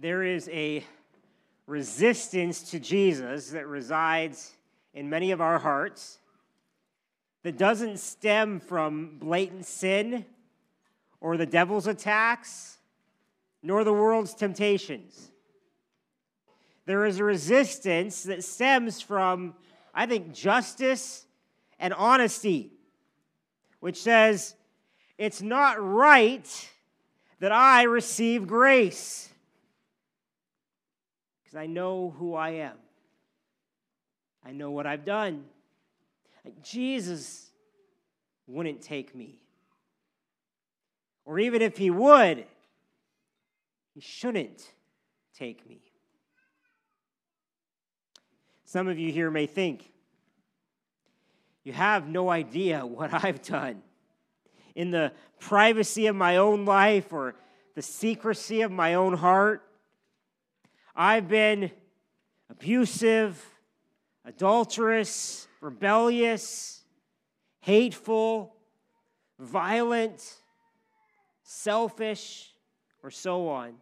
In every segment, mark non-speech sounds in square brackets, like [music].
there is a resistance to Jesus that resides in many of our hearts that doesn't stem from blatant sin or the devil's attacks nor the world's temptations. There is a resistance that stems from, I think, justice and honesty, which says, it's not right that I receive grace because I know who I am. I know what I've done. Jesus wouldn't take me. Or even if he would, he shouldn't take me. Some of you here may think, you have no idea what [laughs] I've done. In the privacy of my own life or the secrecy of my own heart, I've been abusive, adulterous, rebellious, hateful, violent, selfish, or so on.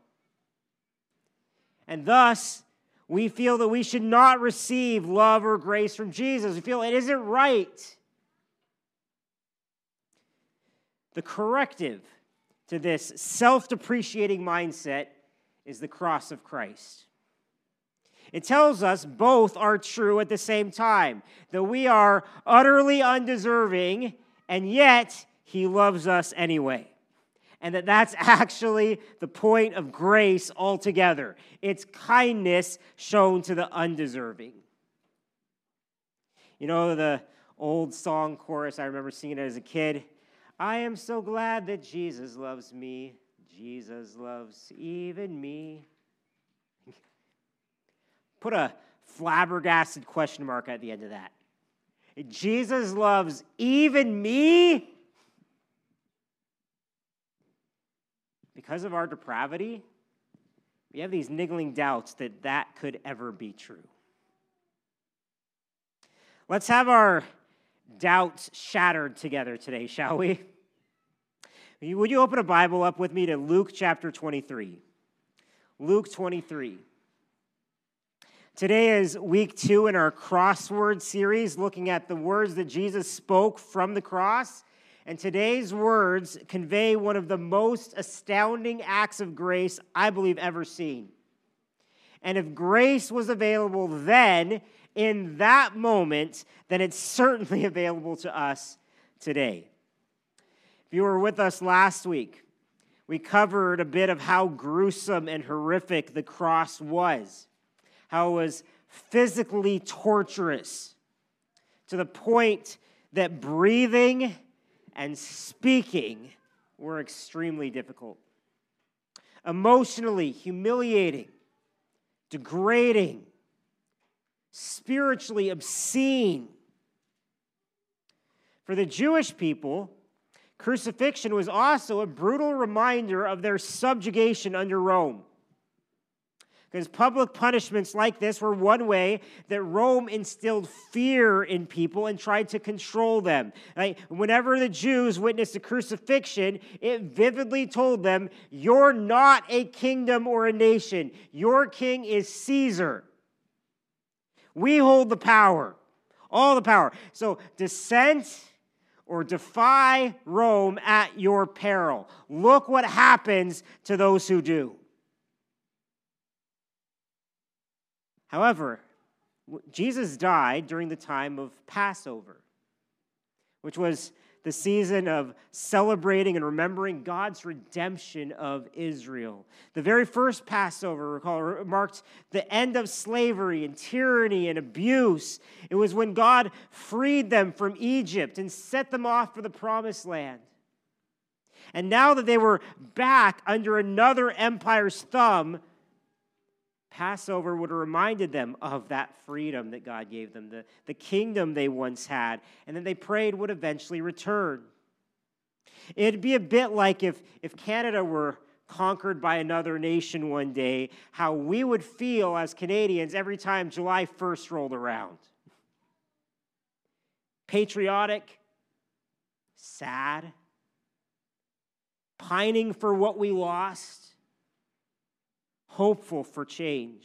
And thus, we feel that we should not receive love or grace from Jesus. We feel it isn't right. The corrective to this self depreciating mindset is the cross of Christ. It tells us both are true at the same time that we are utterly undeserving, and yet He loves us anyway. And that that's [laughs] actually the point of grace altogether. It's kindness shown to the undeserving. You know, the old song chorus, I remember singing it as a kid. I am so glad that Jesus loves me. Jesus loves even me. [laughs] Put a flabbergasted question mark at the end of that. Jesus loves even me? Because of our depravity, we have these niggling doubts that that could ever be true. Let's have our doubts shattered together today, shall we? [laughs] Would you open a Bible up with me to Luke chapter 23? Luke 23. Today is week two in our crossword series, looking at the words that Jesus spoke from the cross. And today's words convey one of the most astounding acts of grace I believe ever seen. And if grace was available then, in that moment, then it's certainly [laughs] available to us today. If you were with us last week, we covered a bit of how gruesome and horrific the cross was how it was physically torturous to the point that breathing and speaking were extremely difficult. Emotionally humiliating, degrading, spiritually obscene. For the Jewish people, crucifixion was also a brutal reminder of their subjugation under Rome. Because public punishments like this were one way that Rome instilled fear in people and tried to control them. Like, whenever the Jews witnessed a crucifixion, it vividly told them, You're not a kingdom or a nation. Your king is Caesar. We hold the power, all the power. So, dissent or defy Rome at your peril. Look what happens to those who do. However, Jesus died during the time of Passover, which was the season of celebrating and remembering God's redemption of Israel. The very first Passover, recall, marked the end of slavery and tyranny and abuse. It was when God freed them from Egypt and set them off for the promised land. And now that they were back under another empire's thumb, Passover would have reminded them of that freedom that God gave them, the, the kingdom they once had, and that they prayed would eventually return. It'd be a bit like if, if Canada were conquered by another nation one day, how we would feel as Canadians every time July 1st rolled around. Patriotic, sad, pining for what we lost hopeful for change.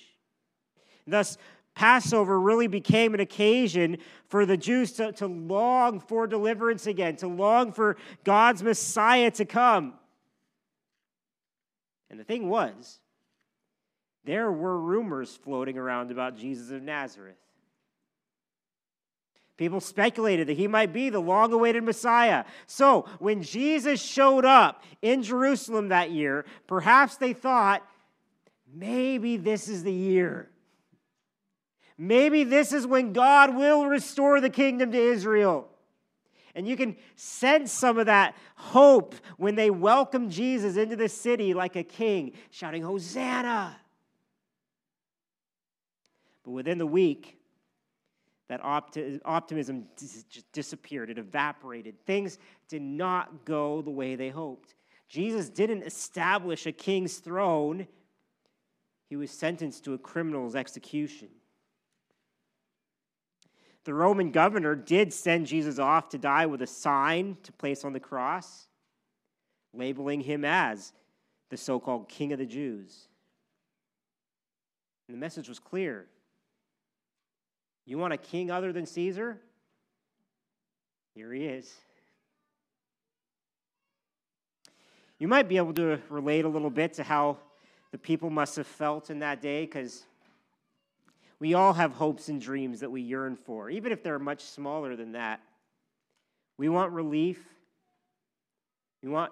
Thus, Passover really became an occasion for the Jews to, to long for deliverance again, to long for God's Messiah to come. And the thing was, there were rumors floating around about Jesus of Nazareth. People speculated that he might be the long awaited Messiah. So, when Jesus showed up in Jerusalem that year, perhaps they thought, maybe this is the year. Maybe this is when God will restore the kingdom to Israel. And you can sense some of that hope when they welcome Jesus into the city like a king, shouting, Hosanna! But within the week, that opti- optimism dis- disappeared, it evaporated. Things did not go the way they hoped. Jesus didn't establish a king's throne, he was sentenced to a criminal's execution. The Roman governor did send Jesus off to die with a sign to place on the cross, labeling him as the so called King of the Jews. And the message was clear You want a king other than Caesar? Here he is. You might be able to relate a little bit to how the people must have felt in that day because we all have hopes and dreams that we yearn for, even if they're much smaller than that. We want relief. We want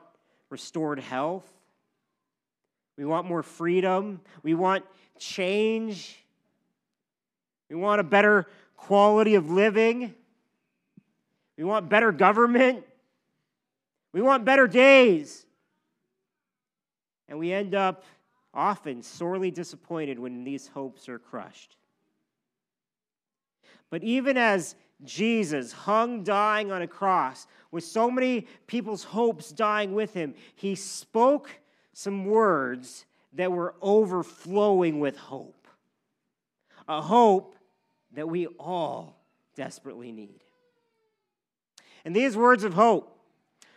restored health. We want more freedom. We want change. We want a better quality of living. We want better government. We want better days. And we end up often sorely disappointed when these hopes are crushed. But even as Jesus hung dying on a cross, with so many people's hopes dying with him, he spoke some words that were overflowing with hope. A hope that we all desperately need. And these words of hope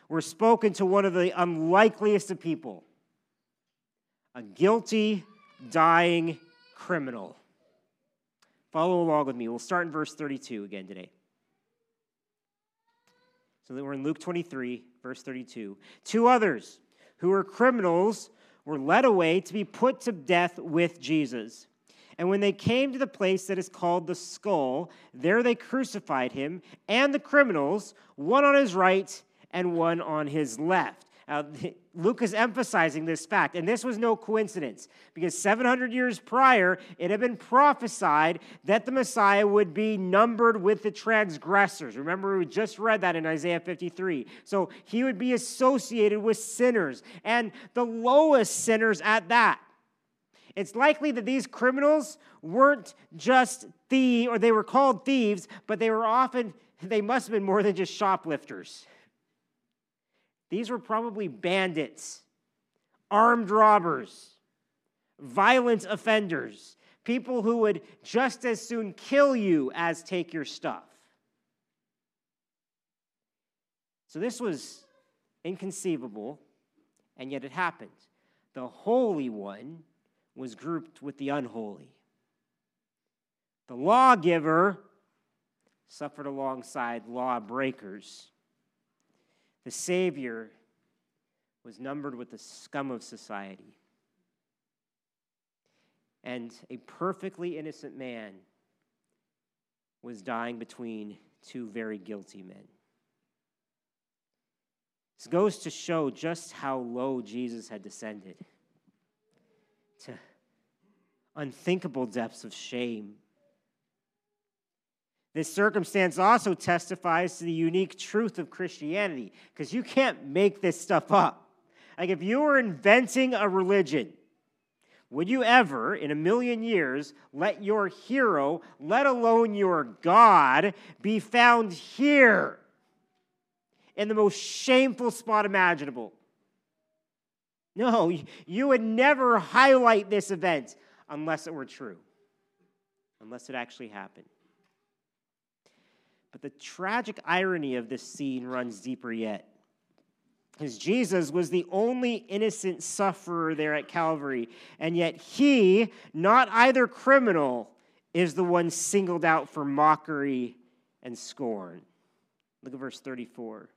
were spoken to one of the unlikeliest of people a guilty, dying criminal. Follow along with me. We'll start in verse 32 again today. So that we're in Luke 23, verse 32. Two others who were criminals were led away to be put to death with Jesus. And when they came to the place that is called the skull, there they crucified him and the criminals, one on his right and one on his left. Uh, [laughs] Luke is emphasizing this fact, and this was no coincidence because 700 years prior, it had been prophesied that the Messiah would be numbered with the transgressors. Remember, we just read that in Isaiah 53. So he would be associated with sinners, and the lowest sinners at that. It's likely that these criminals weren't just thieves, or they were called thieves, but they were often, they must have been more than just shoplifters. These were probably bandits, armed robbers, violent offenders, people who would just as soon kill you as take your stuff. So this was inconceivable, and yet it happened. The Holy One was grouped with the unholy. The lawgiver suffered alongside lawbreakers. The Savior was numbered with the scum of society. And a perfectly innocent man was dying between two very guilty men. This goes to show just how low Jesus had descended to unthinkable depths of shame this circumstance also testifies to the unique truth of Christianity because you can't make this stuff up. Like, if you were inventing a religion, would you ever, in a million years, let your hero, let alone your God, be found here in the most shameful spot imaginable? No, you would never highlight this event unless it were true, unless it actually happened. The tragic irony of this scene runs deeper yet. Because Jesus was the only innocent sufferer there at Calvary, and yet he, not either criminal, is the one singled out for mockery and scorn. Look at verse 34. It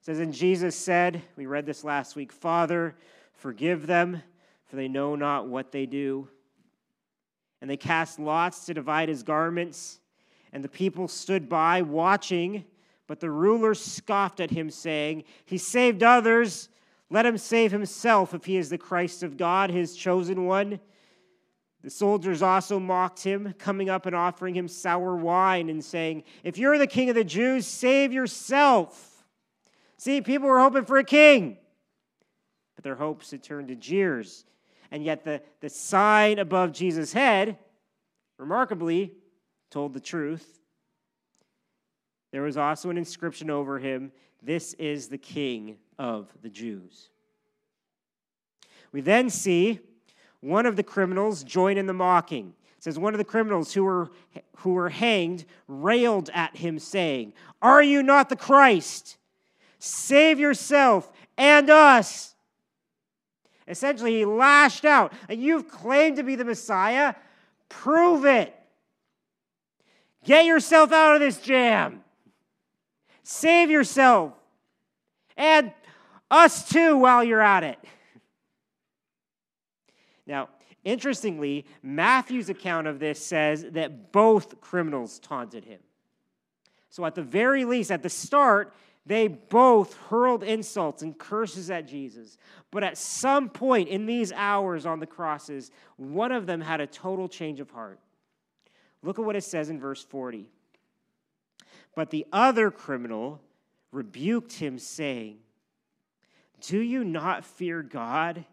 says, And Jesus said, we read this last week, Father, forgive them, for they know not what they do. And they cast lots to divide his garments, and the people stood by watching. But the ruler scoffed at him, saying, He saved others. Let him save himself if he is the Christ of God, his chosen one. The soldiers also mocked him, coming up and offering him sour wine and saying, If you're the king of the Jews, save yourself. See, people were hoping for a king, but their hopes had turned to jeers. And yet, the, the sign above Jesus' head, remarkably, told the truth. There was also an inscription over him This is the King of the Jews. We then see one of the criminals join in the mocking. It says one of the criminals who were, who were hanged railed at him, saying, Are you not the Christ? Save yourself and us. Essentially, he lashed out. You've claimed to be the Messiah. Prove it. Get yourself out of this jam. Save yourself. And us too while you're at it. Now, interestingly, Matthew's account of this says that both criminals taunted him. So, at the very least, at the start, they both hurled insults and curses at Jesus. But at some point in these hours on the crosses, one of them had a total change of heart. Look at what it says in verse 40. But the other criminal rebuked him, saying, Do you not fear God,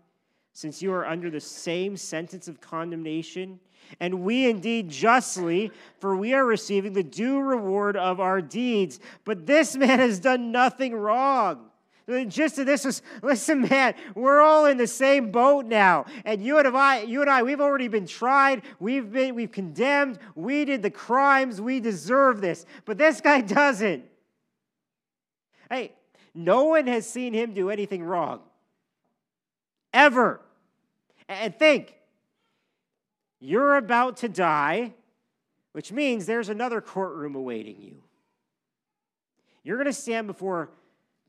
since you are under the same sentence of condemnation? And we indeed justly, for we are receiving the due reward of our deeds. But this man has done nothing wrong. The gist of this is listen, man, we're all in the same boat now. And you and I, you and I, we've already been tried, we've been we've condemned, we did the crimes, we deserve this. But this guy [laughs] doesn't. Hey, no one has seen him do anything wrong. Ever. And think, you're about to die, which means there's another courtroom awaiting you. You're going to stand before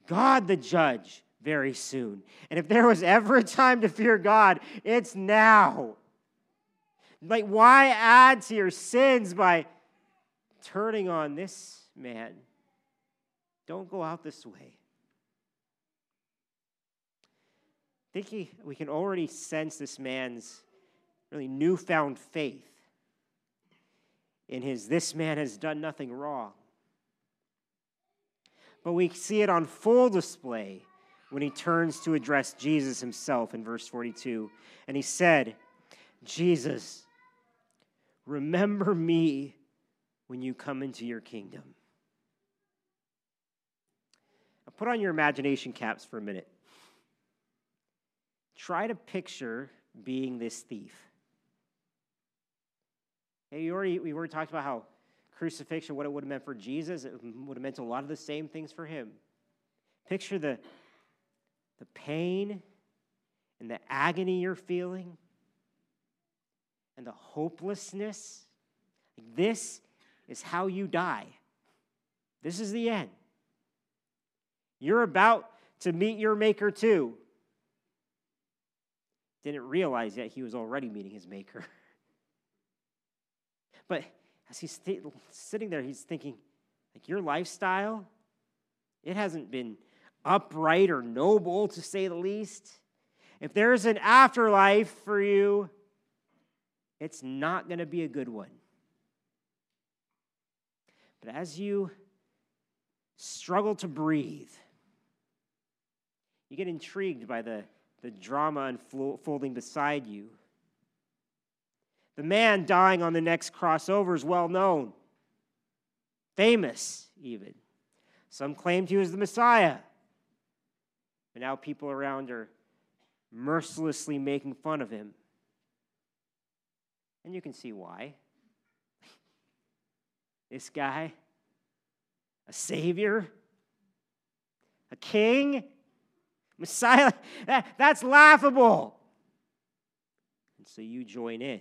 God the judge very soon. And if there was ever a time to fear God, it's now. Like, why add to your sins by turning on this man? Don't go out this way. I think he, we can already sense this man's really newfound faith in his, this man has done nothing wrong. But we see it on full display when he turns to address Jesus himself in verse 42. And he said, Jesus, remember me when you come into your kingdom. Now put on your imagination caps for a minute. Try to picture being this thief. Hey, we already, we already talked about how crucifixion, what it would have meant for Jesus, it would have meant a lot of the same things for him. Picture the, the pain and the agony you're feeling and the hopelessness. This is how you die. This is the end. You're about to meet your Maker too. Didn't realize yet he was already meeting his Maker. [laughs] but as he's sitting there, he's thinking, like, your lifestyle, it hasn't been upright or noble, to say the least. If there's an afterlife for you, it's not going to be a good one. But as you struggle to breathe, you get intrigued by the, the drama unfolding beside you. The man dying on the next crossover is well known, famous even. Some claimed he was the Messiah. But now people around are mercilessly making fun of him. And you can see why. [laughs] this guy, a savior, a king, Messiah, [laughs] that, that's laughable. And so you join in.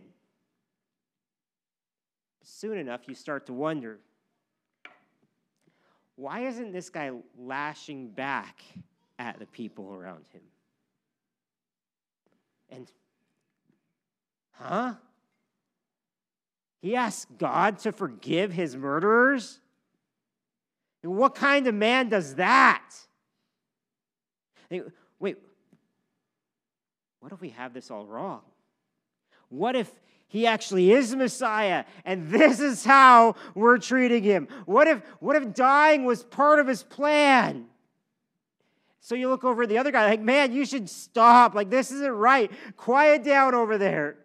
Soon enough, you start to wonder why isn't this guy lashing back at the people around him? And, huh? He asked God to forgive his murderers? And what kind of man does that? Wait, what if we have this all wrong? What if he actually is Messiah and this is how we're treating him? What if, what if dying was part of his plan? So you look over at the other guy, like, man, you should stop. Like, this isn't right. Quiet down over there.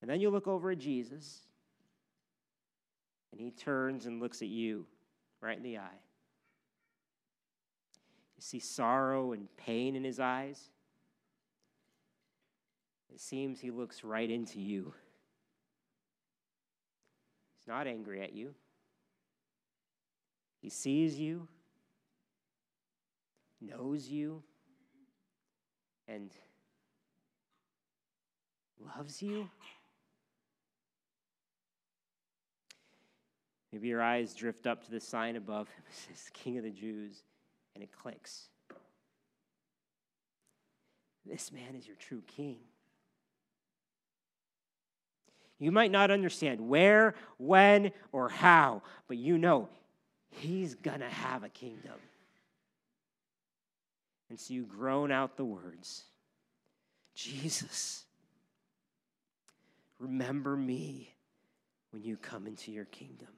And then you look over at Jesus, and he turns and looks at you right in the eye. You see sorrow and pain in his eyes. It seems he looks right into you. He's not angry at you, he sees you knows you and loves you? Maybe your eyes drift up to the sign above him. [laughs] It says King of the Jews, and it clicks. This man is your true king. You might not understand where, when, or how, but you know he's going to have a kingdom. And so you groan out the words Jesus, remember me when you come into your kingdom.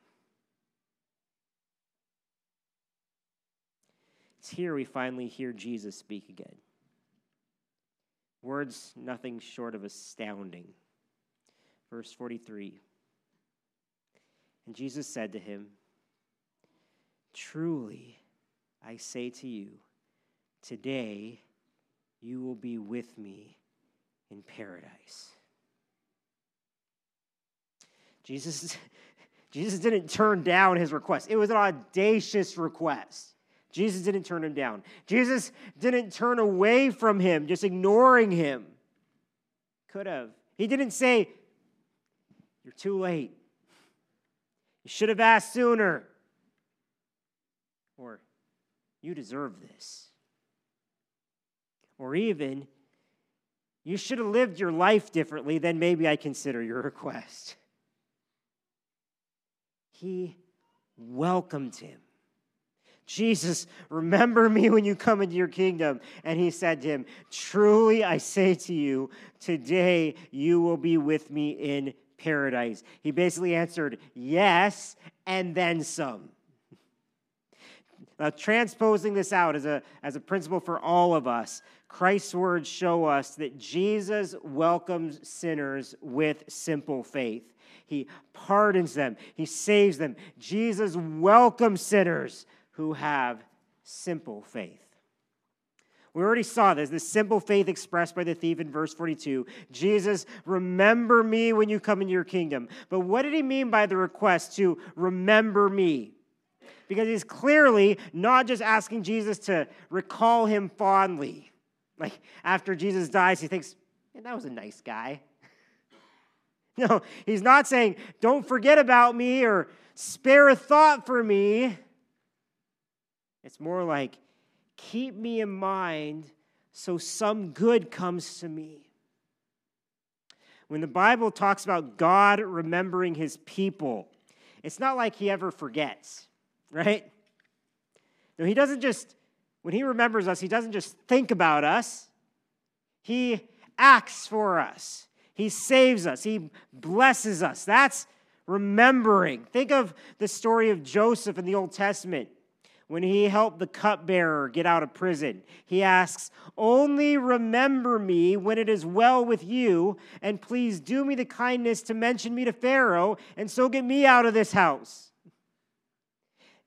It's here we finally hear Jesus speak again. Words nothing short of astounding. Verse 43 And Jesus said to him, Truly, I say to you, Today you will be with me in paradise. Jesus, [laughs] Jesus didn't turn down his request. It was an audacious request. Jesus didn't turn him down. Jesus didn't turn away from him, just ignoring him. Could have. He didn't say, You're too late. You should have asked sooner. Or, You deserve this. Or even, you should have lived your life differently, then maybe I consider your request. He welcomed him. Jesus, remember me when you come into your kingdom. And he said to him, Truly I say to you, today you will be with me in paradise. He basically answered, Yes, and then some. Now, transposing this out as a, as a principle for all of us, Christ's words show us that Jesus welcomes sinners with simple faith. He pardons them, He saves them. Jesus welcomes sinners who have simple faith. We already saw this, this simple faith expressed by the thief in verse 42. Jesus, remember me when you come into your kingdom. But what did he mean by the request to remember me? Because he's clearly not just asking Jesus to recall him fondly. Like after Jesus dies, he thinks, man, that was a nice guy. [laughs] no, he's not saying, don't forget about me or spare a thought for me. It's more like, keep me in mind so some good comes to me. When the Bible talks about God remembering his people, it's not like he ever forgets, right? No, he doesn't just when He remembers us, He doesn't just think about us, He acts for us. He saves us, He blesses us. That's remembering. Think of the story of Joseph in the Old Testament. When he helped the cupbearer get out of prison, he asks, Only remember me when it is well with you, and please do me the kindness to mention me to Pharaoh, and so get me out of this house.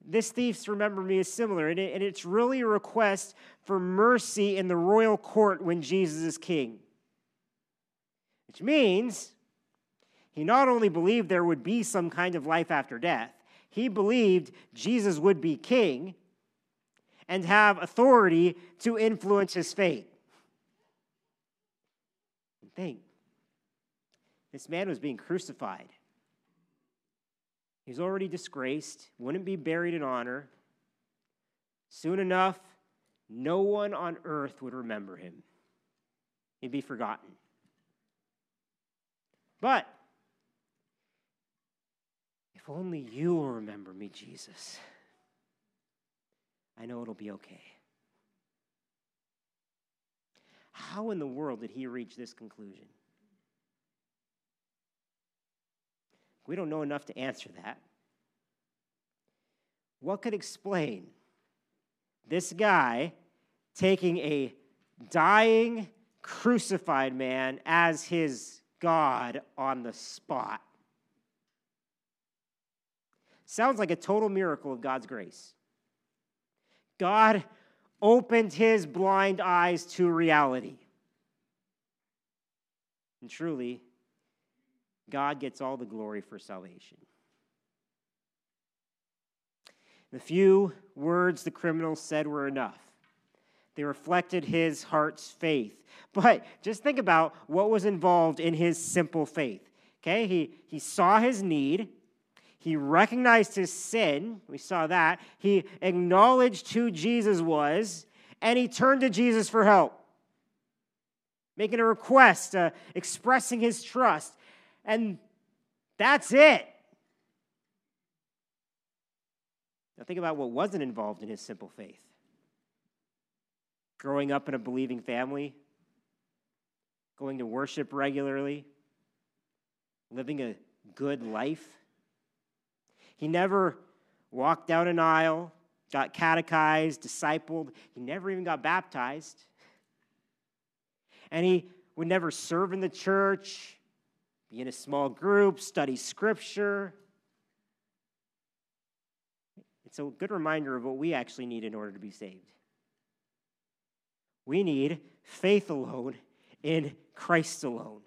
This thief's remember me is similar, and, and it's really a request for mercy in the royal court when Jesus is king. Which means he not only believed there would be some kind of life after death, he believed Jesus would be king, and have authority to influence his fate. Think this man was being crucified. He's already disgraced, wouldn't be buried in honor. Soon enough, no one on earth would remember him. He'd be forgotten. But only you will remember me, Jesus, I know it'll be okay. How in the world did he reach this conclusion? We don't know enough to answer that. What could explain this guy taking a dying, crucified man as his God on the spot? Sounds like a total miracle of God's grace. God opened his blind eyes to reality. And truly, God gets all the glory for salvation. The few words the criminal said were enough. They reflected his heart's faith. But just think about what was involved in his simple faith. Okay, he, he saw his need, he recognized his sin. We saw that. He acknowledged who Jesus was, and he turned to Jesus for help, making a request, uh, expressing his trust. And that's it. Now, think about what wasn't involved in his simple faith growing up in a believing family, going to worship regularly, living a good life. He never walked down an aisle, got catechized, discipled. He never even got baptized. And he would never serve in the church, be in a small group, study scripture. It's a good reminder of what we actually need in order to be saved. We need faith alone in Christ alone.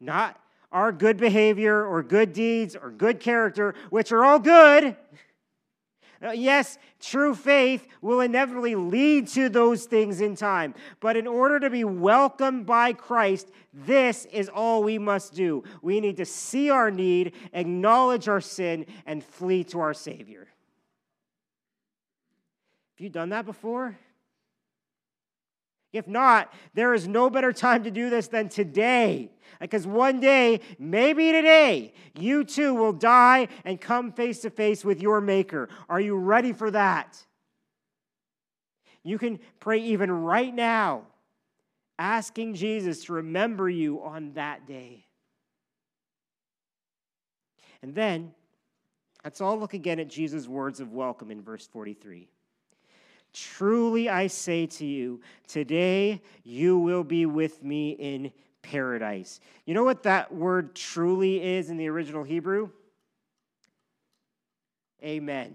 Not our good behavior or good deeds or good character, which are all good. Uh, yes, true faith will inevitably lead to those things in time. But in order to be welcomed by Christ, this is all we must do. We need to see our need, acknowledge our sin, and flee to our Savior. Have you done that before? If not, there is no better time to do this than today. Because one day, maybe today, you too will die and come face to face with your Maker. Are you ready for that? You can pray even right now, asking Jesus to remember you on that day. And then, let's all look again at Jesus' words of welcome in verse 43. Truly I say to you, today you will be with me in paradise. You know what that word truly is in the original Hebrew? Amen.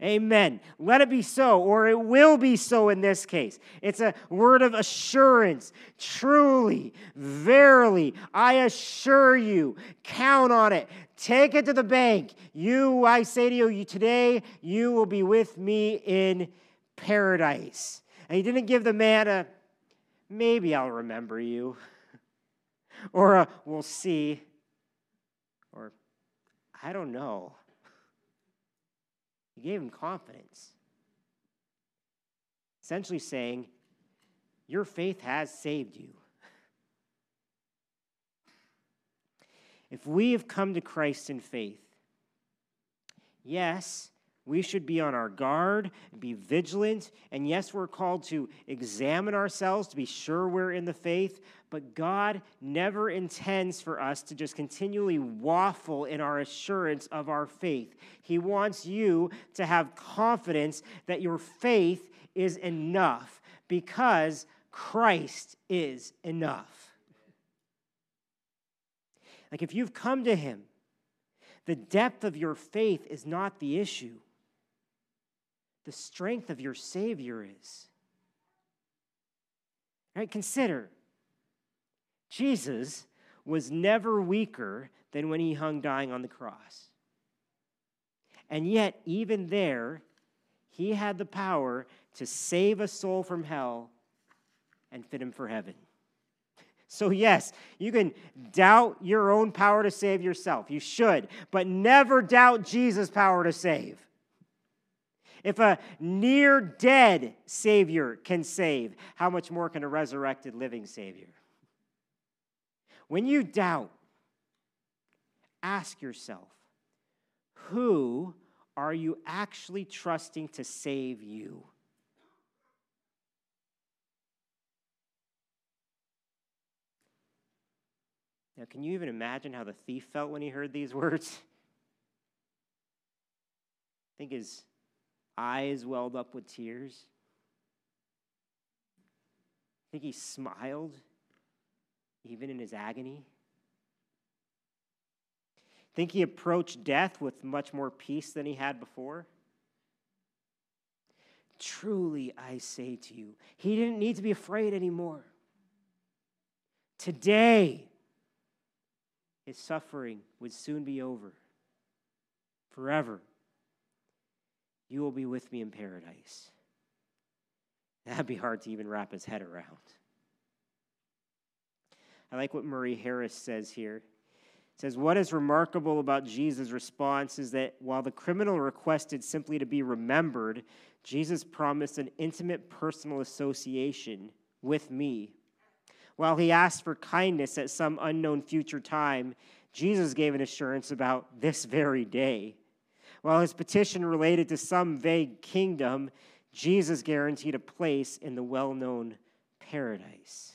Amen. Let it be so, or it will be so in this case. It's a word of assurance. Truly, verily, I assure you, count on it. Take it to the bank. You, I say to you, today you will be with me in paradise. And he didn't give the man a, maybe I'll remember you, [laughs] or a, we'll see, or I don't know. He gave him confidence. Essentially saying, Your faith has saved you. If we have come to Christ in faith, yes, we should be on our guard, be vigilant, and yes, we're called to examine ourselves to be sure we're in the faith, but God never intends for us to just continually waffle in our assurance of our faith. He wants you to have confidence that your faith is enough because Christ is enough. Like if you've come to Him, the depth of your faith is not the issue the strength of your Savior is. Right? Consider Jesus was never weaker than when he hung dying on the cross. And yet, even there, he had the power to save a soul from hell and fit him for heaven. So, yes, you can doubt your own power to save yourself. You should, but never doubt Jesus' power to save. If a near dead Savior can save, how much more can a resurrected living Savior? When you doubt, ask yourself who are you actually trusting to save you? Now, can you even imagine how the thief felt when he heard these words? I think his eyes welled up with tears. I think he smiled even in his agony. I think he approached death with much more peace than he had before. Truly, I say to you, he didn't need to be afraid anymore. Today, his suffering would soon be over forever. You will be with me in paradise. That'd be hard to even wrap his head around. I like what Murray Harris says here. It says, What is remarkable about Jesus' response is that while the criminal requested simply to be remembered, Jesus promised an intimate personal association with me while he asked for kindness at some unknown future time, Jesus gave an assurance about this very day. While his petition related to some vague kingdom, Jesus guaranteed a place in the well known paradise.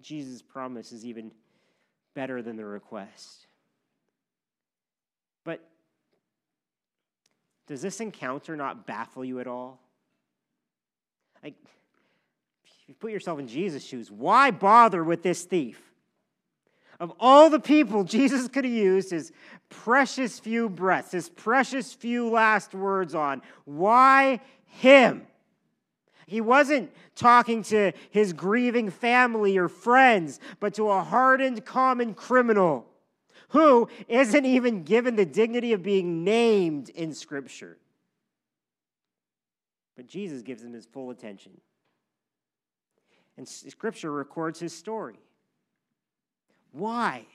Jesus' promise is even better than the request. But does this encounter not baffle you at all? Like, if you put yourself in Jesus' shoes, why bother with this thief? Of all the people Jesus could have used his precious few breaths, his precious few last words on, why him? He wasn't talking to his grieving family or friends, but to a hardened common criminal who isn't even given the dignity of being named in Scripture. But Jesus gives him his full attention. And Scripture records his story. Why?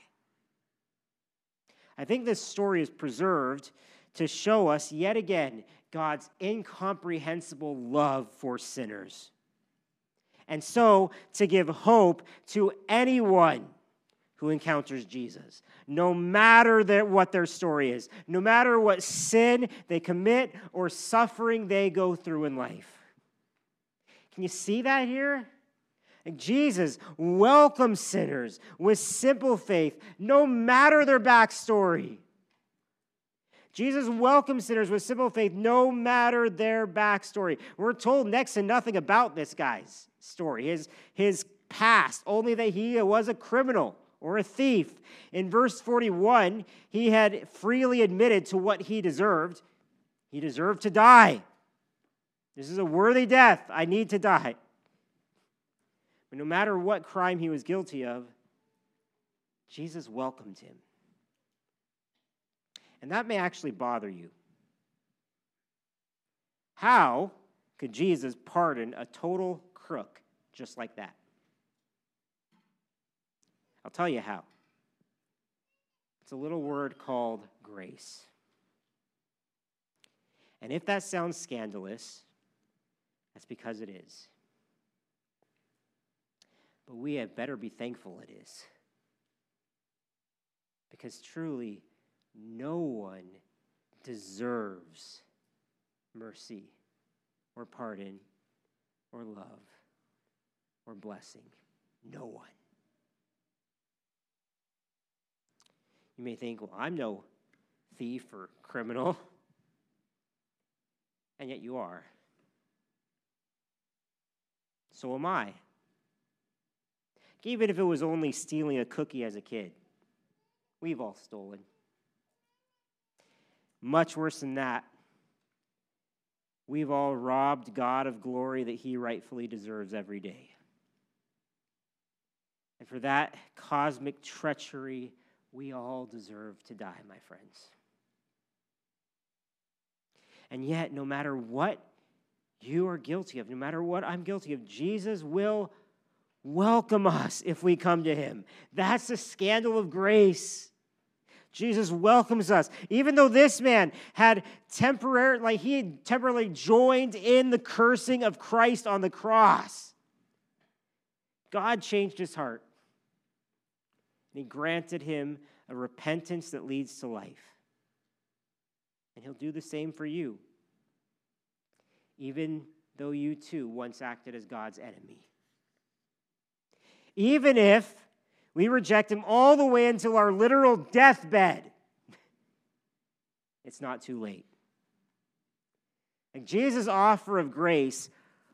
I think this story is preserved to show us yet again God's incomprehensible love for sinners. And so to give hope to anyone who encounters Jesus, no matter their, what their story is, no matter what sin they commit or suffering they go through in life. Can you see that here? Jesus welcomes sinners with simple faith, no matter their backstory. Jesus welcomes sinners with simple faith, no matter their backstory. We're told next to nothing about this guy's story, his, his past, only that he was a criminal or a thief. In verse 41, he had freely admitted to what he deserved. He deserved to die. This is a worthy death. I need to die. But no matter what crime he was guilty of, Jesus welcomed him. And that may actually bother you. How could Jesus pardon a total crook just like that? I'll tell you how. It's a little word called grace. And if that sounds scandalous, that's because it is. But we had better be thankful it is. Because truly, no one deserves mercy or pardon or love or blessing. No one. You may think, well, I'm no thief or criminal. And yet you are. So am I even if it was only stealing a cookie as a kid. We've all stolen. Much worse than that, we've all robbed God of glory that he rightfully deserves every day. And for that cosmic treachery, we all deserve to die, my friends. And yet, no matter what you are guilty of, no matter what I'm guilty of, Jesus will welcome us if we come to him. That's the scandal of grace. Jesus welcomes us. Even though this man had temporary, like he had temporarily joined in the cursing of Christ on the cross, God changed his heart. And he granted him a repentance that leads to life. And he'll do the same for you, even though you too once acted as God's enemy. Even if we reject him all the way until our literal deathbed. It's not too late. And Jesus' offer of grace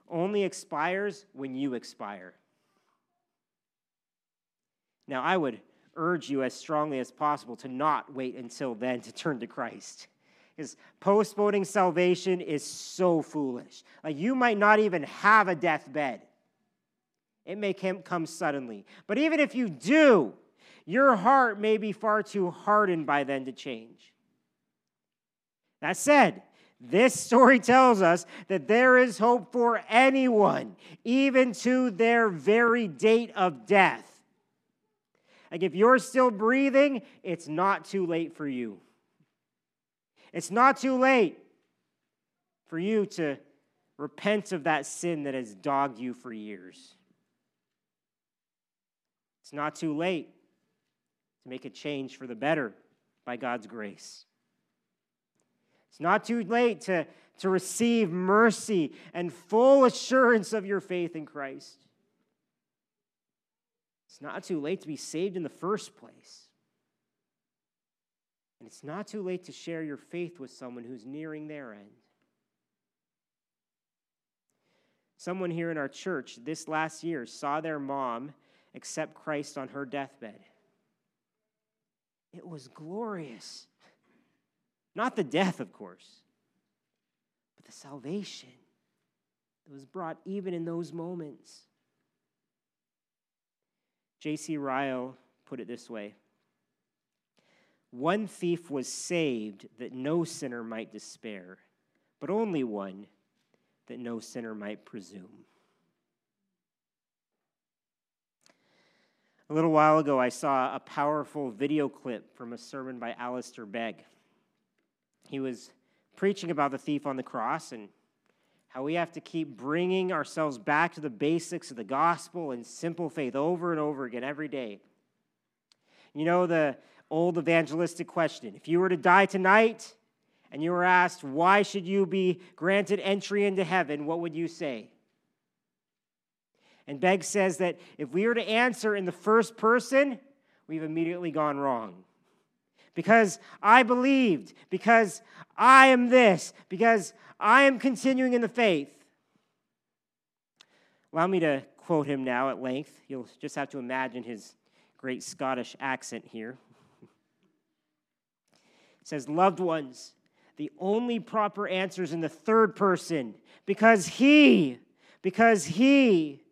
only expires when you expire. Now, I would urge you as strongly as possible to not wait until then to turn to Christ. Because postponing salvation is so foolish. Like, you might not even have a deathbed. It may come suddenly. But even if you do, your heart may be far too hardened by then to change. That said, this story tells us that there is hope for anyone, even to their very date of death. Like if you're still breathing, it's not too late for you. It's not too late for you to repent of that sin that has dogged you for years. It's not too late to make a change for the better by God's grace. It's not too late to, to receive mercy and full assurance of your faith in Christ. It's not too late to be saved in the first place. And it's not too late to share your faith with someone who's nearing their end. Someone here in our church this last year saw their mom accept Christ on her deathbed. It was glorious. Not the death, of course, but the salvation that was brought even in those moments. J.C. Ryle put it this way One thief was saved that no sinner might despair, but only one that no sinner might presume. A little while ago, I saw a powerful video clip from a sermon by Alistair Begg. He was preaching about the thief on the cross and how we have to keep bringing ourselves back to the basics of the gospel and simple faith over and over again every day. You know, the old evangelistic question if you were to die tonight and you were asked, why should you be granted entry into heaven, what would you say? And Begg says that if we were to answer in the first person, we've immediately gone wrong. Because I believed, because I am this, because I am continuing in the faith. Allow me to quote him now at length. You'll just have to imagine his great Scottish accent here. It says, Loved ones, the only proper answer is in the third person, because he, because he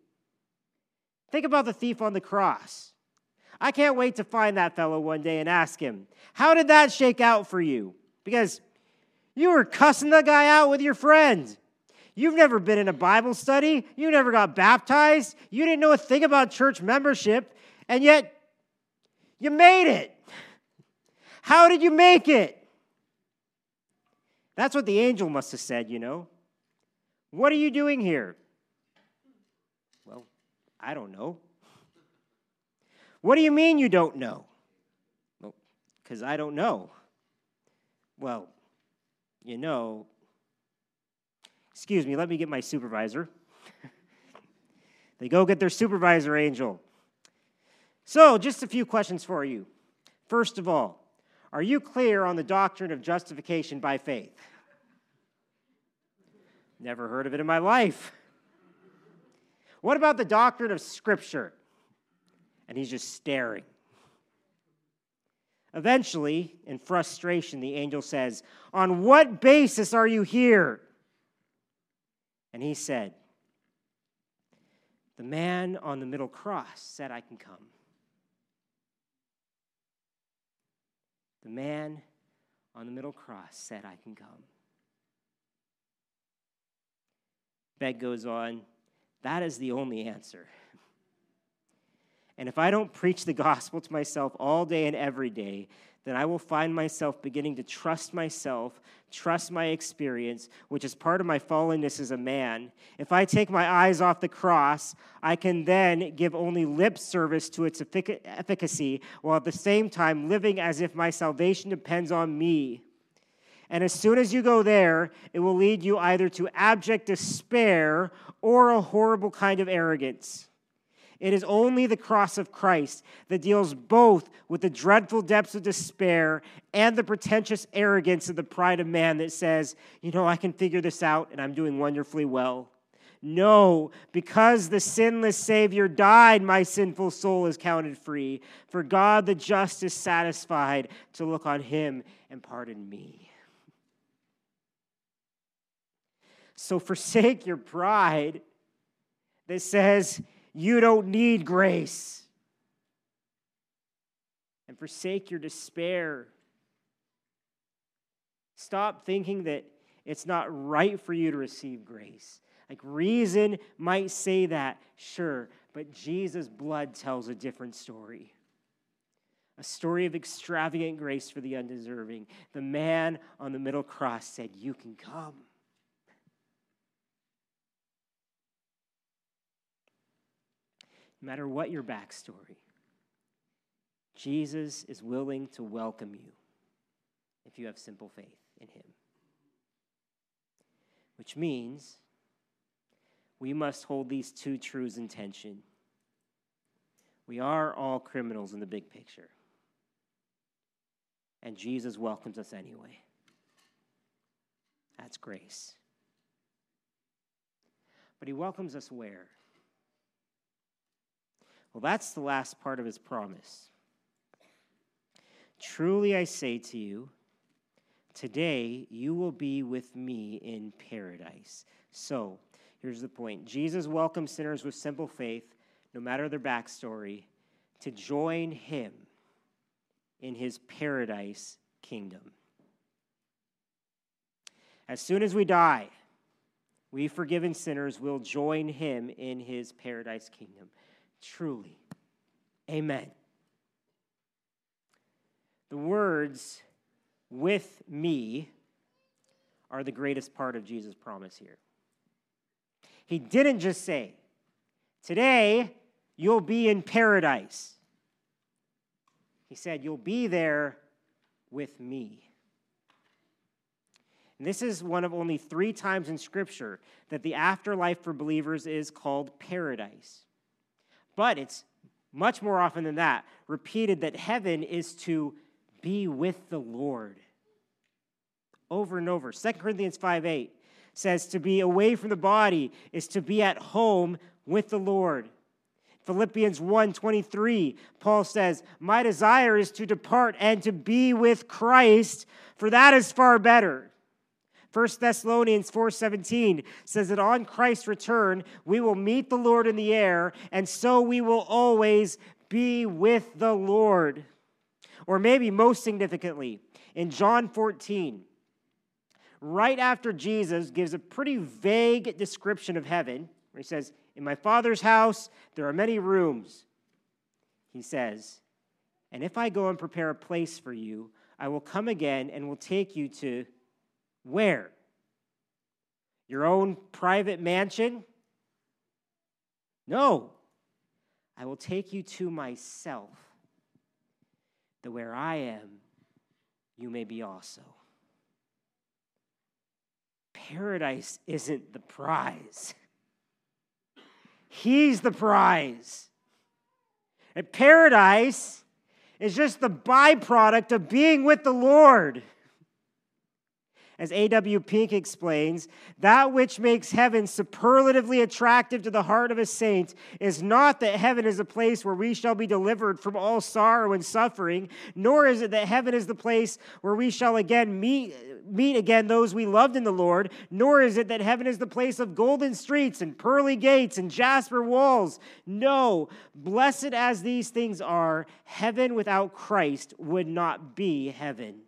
Think about the thief on the cross. I can't wait to find that fellow one day and ask him, How did that shake out for you? Because you were cussing the guy out with your friend. You've never been in a Bible study. You never got baptized. You didn't know a thing about church membership. And yet, you made it. How did you make it? That's what the angel must have said, you know. What are you doing here? I don't know. What do you mean you don't know? Well, because I don't know. Well, you know, excuse me, let me get my supervisor. [laughs] they go get their supervisor angel. So, just a few questions for you. First of all, are you clear on the doctrine of justification by faith? Never heard of it in my life. What about the doctrine of Scripture? And he's just staring. Eventually, in frustration, the angel says, On what basis are you here? And he said, The man on the middle cross said, I can come. The man on the middle cross said, I can come. Begg goes on, that is the only answer. And if I don't preach the gospel to myself all day and every day, then I will find myself beginning to trust myself, trust my experience, which is part of my fallenness as a man. If I take my eyes off the cross, I can then give only lip service to its efficacy, while at the same time living as if my salvation depends on me. And as soon as you go there, it will lead you either to abject despair or a horrible kind of arrogance. It is only the cross of Christ that deals both with the dreadful depths of despair and the pretentious arrogance of the pride of man that says, you know, I can figure this out and I'm doing wonderfully well. No, because the sinless Savior died, my sinful soul is counted free. For God the just is satisfied to look on him and pardon me. So forsake your pride that says, you don't need grace. And forsake your despair. Stop thinking that it's not right for you to receive grace. Like reason might say that, sure, but Jesus' blood tells a different story. A story of extravagant grace for the undeserving. The man on the middle cross said, You can come. No matter what your backstory, Jesus is willing to welcome you if you have simple faith in him. Which means we must hold these two truths in tension. We are all criminals in the big picture. And Jesus welcomes us anyway. That's grace. But he welcomes us where? Well, that's the last part of his promise. Truly I say to you, today you will be with me in paradise. So, here's the point Jesus welcomes sinners with simple faith, no matter their backstory, to join him in his paradise kingdom. As soon as we die, we forgiven sinners will join him in his paradise kingdom truly. Amen. The words, with me, are the greatest part of Jesus' promise here. He didn't just say, Today you'll be in paradise. He said, You'll be there with me. And this is one of only three times in Scripture that the afterlife for believers is called paradise. But it's much more often than that repeated that heaven is to be with the Lord. Over and over. 2 Corinthians 5 8 says to be away from the body is to be at home with the Lord. Philippians 1 23, Paul says, My desire is to depart and to be with Christ, for that is far better. 1 Thessalonians 4:17 says that on Christ's return we will meet the Lord in the air and so we will always be with the Lord. Or maybe most significantly, in John 14, right after Jesus gives a pretty vague description of heaven, where he says, "In my Father's house there are many rooms." He says, "And if I go and prepare a place for you, I will come again and will take you to where? Your own private mansion? No. I will take you to myself, that where I am, you may be also. Paradise isn't the prize, He's the prize. And paradise is just the byproduct of being with the Lord. As A.W. Pink explains, that which makes heaven superlatively attractive to the heart of a saint is not that heaven is a place where we shall be delivered from all sorrow and suffering, nor is it that heaven is the place where we shall again meet, meet again those we loved in the Lord, nor is it that heaven is the place of golden streets and pearly gates and jasper walls. No, blessed as these things are, heaven without Christ would not be heaven.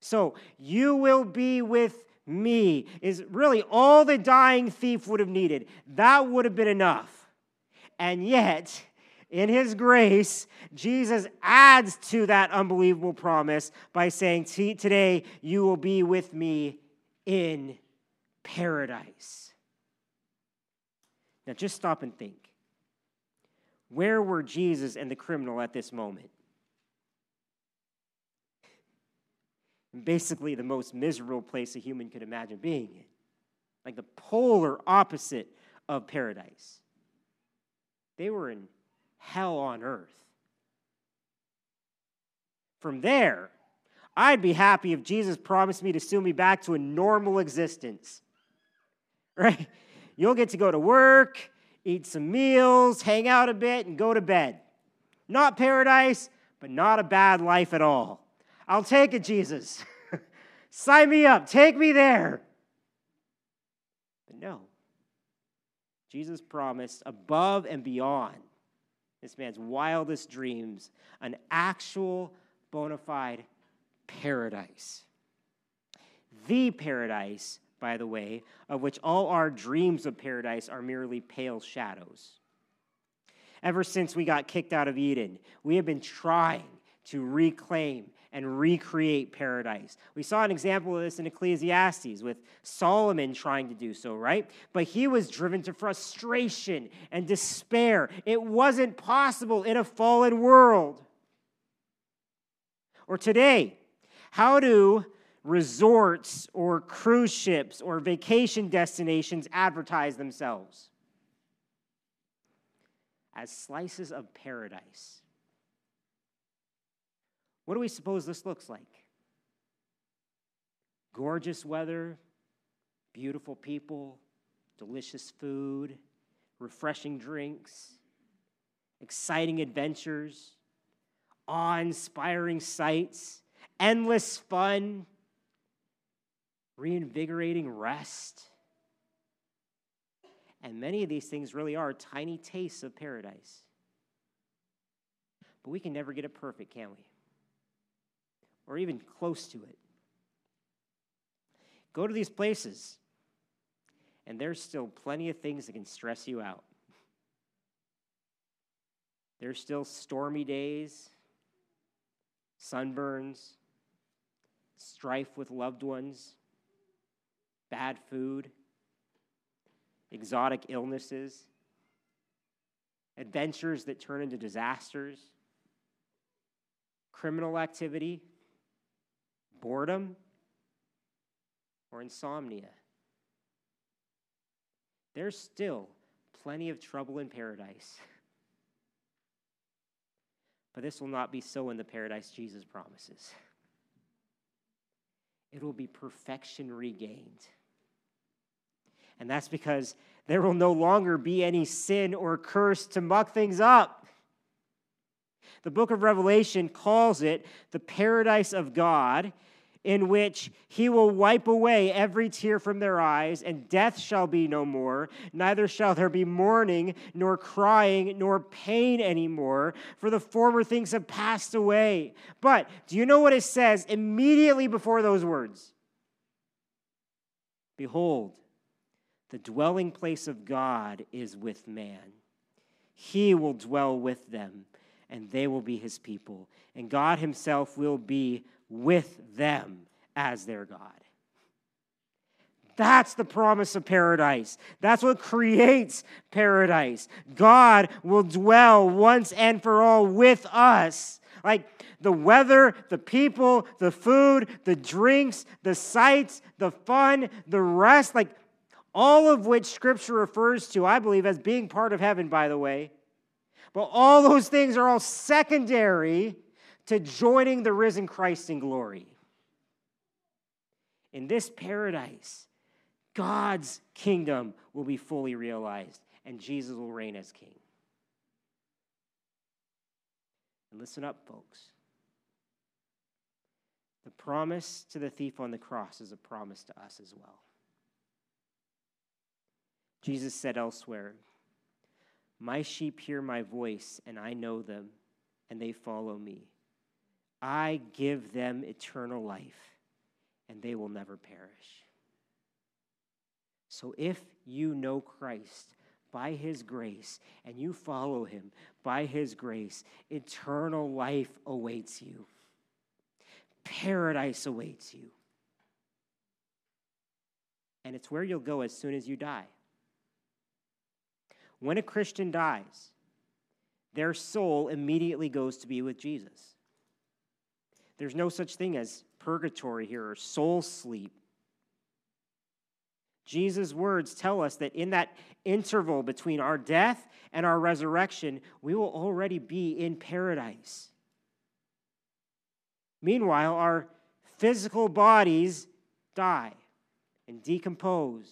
So you will be with me is really all the dying thief would have needed. That would have been enough. And yet, in his grace, Jesus adds to that unbelievable promise by saying, Today you will be with me in paradise. Now, just stop and think. Where were Jesus and the criminal at this moment? Basically, the most miserable place a human could imagine being in, like the polar opposite of paradise. They were in hell on earth. From there, I'd be happy if Jesus promised me to soon me back to a normal existence. [laughs] Right? You'll get to go to work, eat some meals, hang out a bit, and go to bed. Not paradise, but not a bad life at all. I'll take it, Jesus. [laughs] Sign me up. Take me there. But no. Jesus promised above and beyond this man's wildest dreams, an actual bona fide paradise. The paradise, by the way, of which all our dreams of paradise are merely pale shadows. Ever since we got kicked out of Eden, we have been trying to reclaim and recreate paradise. We saw an example of this in Ecclesiastes with Solomon trying to do so, right? But he was driven to frustration and despair. It wasn't possible in a fallen world. Or today, how do resorts or cruise ships or vacation destinations advertise themselves? As slices of paradise. What do we suppose this looks like? Gorgeous weather, beautiful people, delicious food, refreshing drinks, exciting adventures, awe inspiring sights, endless fun, reinvigorating rest. And many of these things really are tiny tastes of paradise. But we can never get it perfect, can we? Or even close to it. Go to these places, and there's still plenty of things that can stress you out. There's still stormy days, sunburns, strife with loved ones, bad food, exotic illnesses, adventures that turn into disasters, criminal activity, boredom, or insomnia. There's still plenty of trouble in paradise. But this will not be so in the paradise Jesus promises. It will be perfection regained. And that's because there will no longer be any sin or curse to muck things up. The book of Revelation calls it the paradise of God, in which he will wipe away every tear from their eyes, and death shall be no more. Neither shall there be mourning, nor crying, nor pain anymore, for the former things have passed away. But do you know what it says immediately before those words? Behold, the dwelling place of God is with man. He will dwell with them and they will be his people. And God himself will be with them as their God. That's the promise of paradise. That's what creates paradise. God will dwell once and for all with us. Like the weather, the people, the food, the drinks, the sights, the fun, the rest, like all of which Scripture refers to, I believe, as being part of heaven, by the way. But all those things are all secondary to joining the risen Christ in glory. In this paradise, God's kingdom will be fully realized, and Jesus will reign as king. And listen up, folks. The promise to the thief on the cross is a promise to us as well. Jesus said elsewhere, my sheep hear my voice, and I know them, and they follow me. I give them eternal life, and they will never perish. So if you know Christ by his grace and you follow him by his grace, eternal life awaits you, paradise awaits you. And it's where you'll go as soon as you die. When a Christian dies, their soul immediately goes to be with Jesus. There's no such thing as purgatory here or soul sleep. Jesus' words tell us that in that interval between our death and our resurrection, we will already be in paradise. Meanwhile, our physical bodies die and decompose.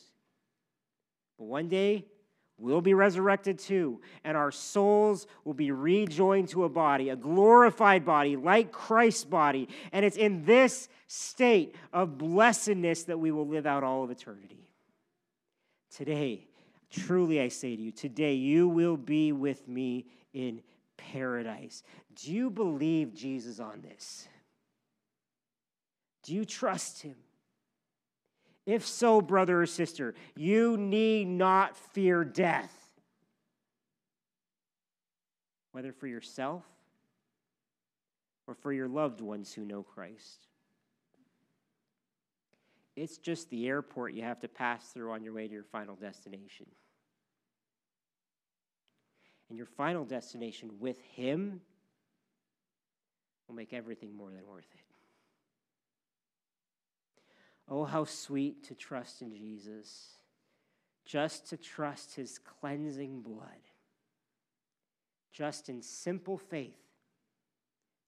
But one day, we'll be resurrected too, and our souls will be rejoined to a body, a glorified body like Christ's body. And it's in this state of blessedness that we will live out all of eternity. Today, truly I say to you, today you will be with me in paradise. Do you believe Jesus on this? Do you trust him? If so, brother or sister, you need not fear death, whether for yourself or for your loved ones who know Christ. It's just the airport you have to pass through on your way to your final destination. And your final destination with Him will make everything more than worth it. Oh, how sweet to trust in Jesus, just to trust his cleansing blood, just in simple faith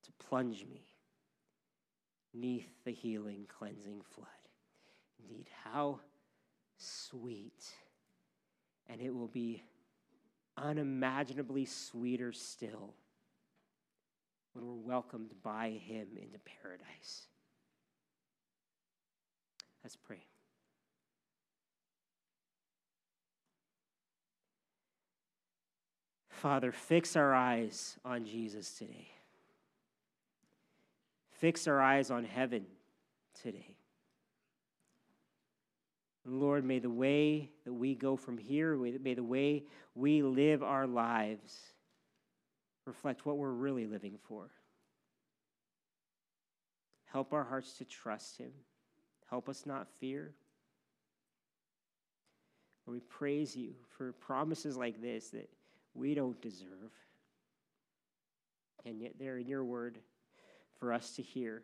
to plunge me neath the healing, cleansing flood. Indeed, how sweet. And it will be unimaginably sweeter still when we're welcomed by him into paradise. Let's pray. Father, fix our eyes on Jesus today. Fix our eyes on heaven today. Lord, may the way that we go from here, may the way we live our lives reflect what we're really living for. Help our hearts to trust Him. Help us not fear. Lord, we praise you for promises like this that we don't deserve. And yet they're in your word for us to hear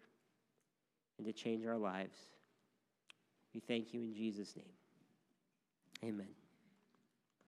and to change our lives. We thank you in Jesus' name. Amen.